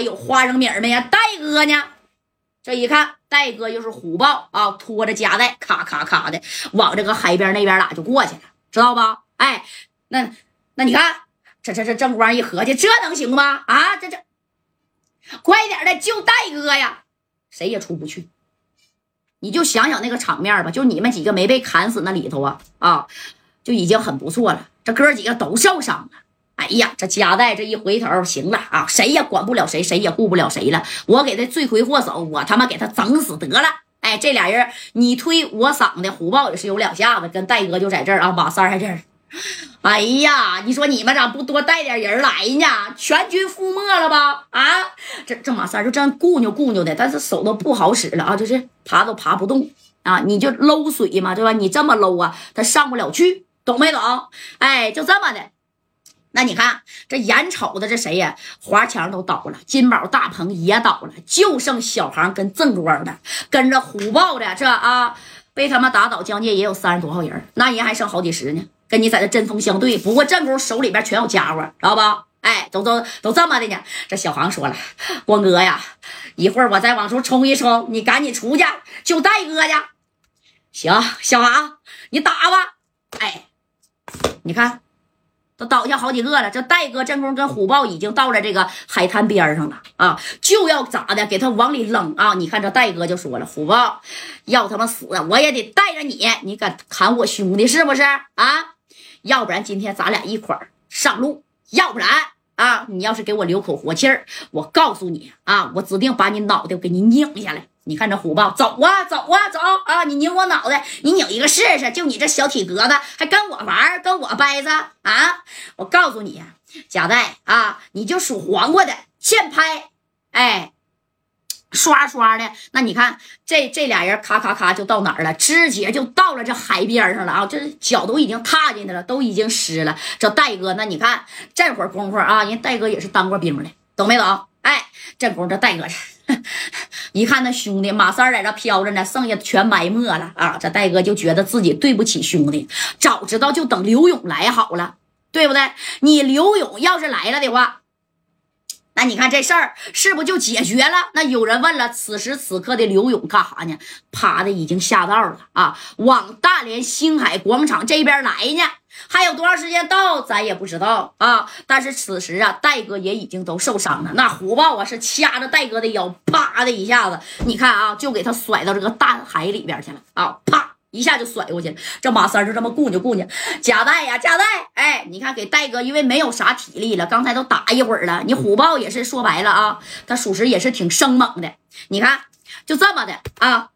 还有花生米没呀？戴哥呢？这一看，戴哥又是虎豹啊，拖着夹带，咔咔咔的往这个海边那边俩就过去了，知道吧？哎，那那你看，这这这正光一合计，这能行吗？啊，这这，快点的救戴哥呀！谁也出不去。你就想想那个场面吧，就你们几个没被砍死那里头啊啊，就已经很不错了。这哥几个都受伤了。哎呀，这夹带这一回头，行了啊，谁也管不了谁，谁也顾不了谁了。我给他罪魁祸首，我他妈给他整死得了。哎，这俩人你推我搡的，虎豹也是有两下子，跟戴哥就在这儿啊，马三在这儿。哎呀，你说你们咋不多带点人来呢？全军覆没了吧？啊，这这马三就这样顾扭顾扭的，但是手都不好使了啊，就是爬都爬不动啊。你就搂水嘛，对吧？你这么搂啊，他上不了去，懂没懂？哎，就这么的。那你看这眼瞅着这谁呀？华强都倒了，金宝大鹏也倒了，就剩小航跟正光的，跟着虎豹的这啊，被他们打倒将近也有三十多号人，那人还剩好几十呢，跟你在这针锋相对。不过正宫手里边全有家伙，知道吧？哎，都都都这么的呢。这小航说了，光哥呀，一会儿我再往出冲一冲，你赶紧出去救戴哥去。行，小航，你打吧。哎，你看。都倒下好几个了，这戴哥、正宫跟虎豹已经到了这个海滩边上了啊，就要咋的，给他往里扔啊！你看这戴哥就说了，虎豹要他妈死，我也得带着你，你敢砍我兄弟是不是啊？要不然今天咱俩一块上路，要不然啊，你要是给我留口活气儿，我告诉你啊，我指定把你脑袋给你拧下来。你看这虎豹，走啊走啊走啊！你拧我脑袋，你拧一个试试。就你这小体格子，还跟我玩，跟我掰子啊！我告诉你，贾带啊，你就属黄瓜的，欠拍，哎，刷刷的。那你看这这俩人，咔咔咔就到哪儿了？直接就到了这海边上了啊！这脚都已经踏进去了，都已经湿了。这戴哥，那你看这会儿功夫啊，人戴哥也是当过兵的，懂没懂？哎，这功夫这戴哥。一看那兄弟马三在这飘着呢，剩下全埋没了啊！这戴哥就觉得自己对不起兄弟，早知道就等刘勇来好了，对不对？你刘勇要是来了的话，那你看这事儿是不就解决了？那有人问了，此时此刻的刘勇干啥呢？趴的已经下道了啊，往大连星海广场这边来呢。还有多长时间到，咱也不知道啊。但是此时啊，戴哥也已经都受伤了。那虎豹啊，是掐着戴哥的腰，啪的一下子，你看啊，就给他甩到这个大海里边去了啊！啪一下就甩过去了。这马三就这么顾扭顾扭，夹带呀夹带，哎，你看给戴哥，因为没有啥体力了，刚才都打一会儿了。你虎豹也是说白了啊，他属实也是挺生猛的。你看就这么的啊。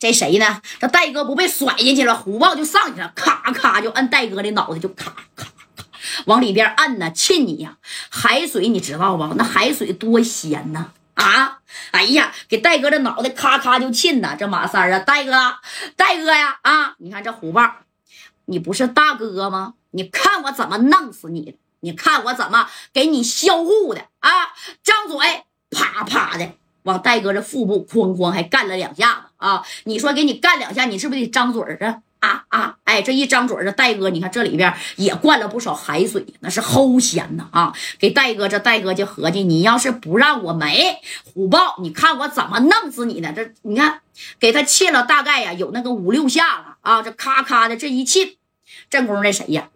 这谁呢？这戴哥不被甩进去了，虎豹就上去了，咔咔就摁戴哥的脑袋，就咔咔咔往里边摁呢，沁你呀！海水你知道吧？那海水多咸呐！啊，哎呀，给戴哥的脑袋咔咔就沁呐！这马三啊，戴哥，戴哥呀，啊，你看这虎豹，你不是大哥吗？你看我怎么弄死你！你看我怎么给你销户的啊！张嘴，啪啪的。往戴哥这腹部哐哐还干了两下子啊！你说给你干两下，你是不是得张嘴啊？啊啊！哎，这一张嘴这戴哥，你看这里边也灌了不少海水，那是齁咸呐啊！给戴哥，这戴哥就合计，你要是不让我没虎豹，你看我怎么弄死你呢？这你看，给他气了大概呀有那个五六下了啊！这咔咔的这一气，正宫那谁呀？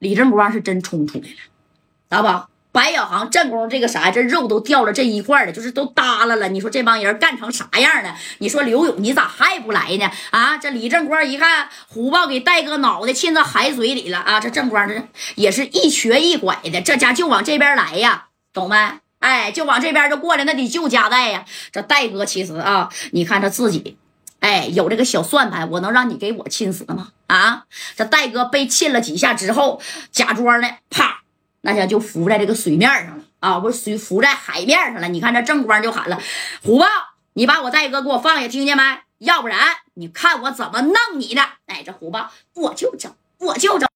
李正光是真冲出来了，知道吧？白小航、正宫这个啥，这肉都掉了这一块了，就是都耷拉了。你说这帮人干成啥样了？你说刘勇，你咋还不来呢？啊，这李正光一看虎豹给戴哥脑袋浸到海水里了啊！这正光这也是一瘸一拐的，这家就往这边来呀，懂没？哎，就往这边就过来，那得救家带呀。这戴哥其实啊，你看他自己，哎，有这个小算盘，我能让你给我亲死吗？啊，这戴哥被亲了几下之后，假装的啪。那家就浮在这个水面上了啊，不是水浮在海面上了。你看这正光就喊了：“虎豹，你把我戴哥给我放下，听见没？要不然你看我怎么弄你的！”哎，这虎豹我就整，我就整。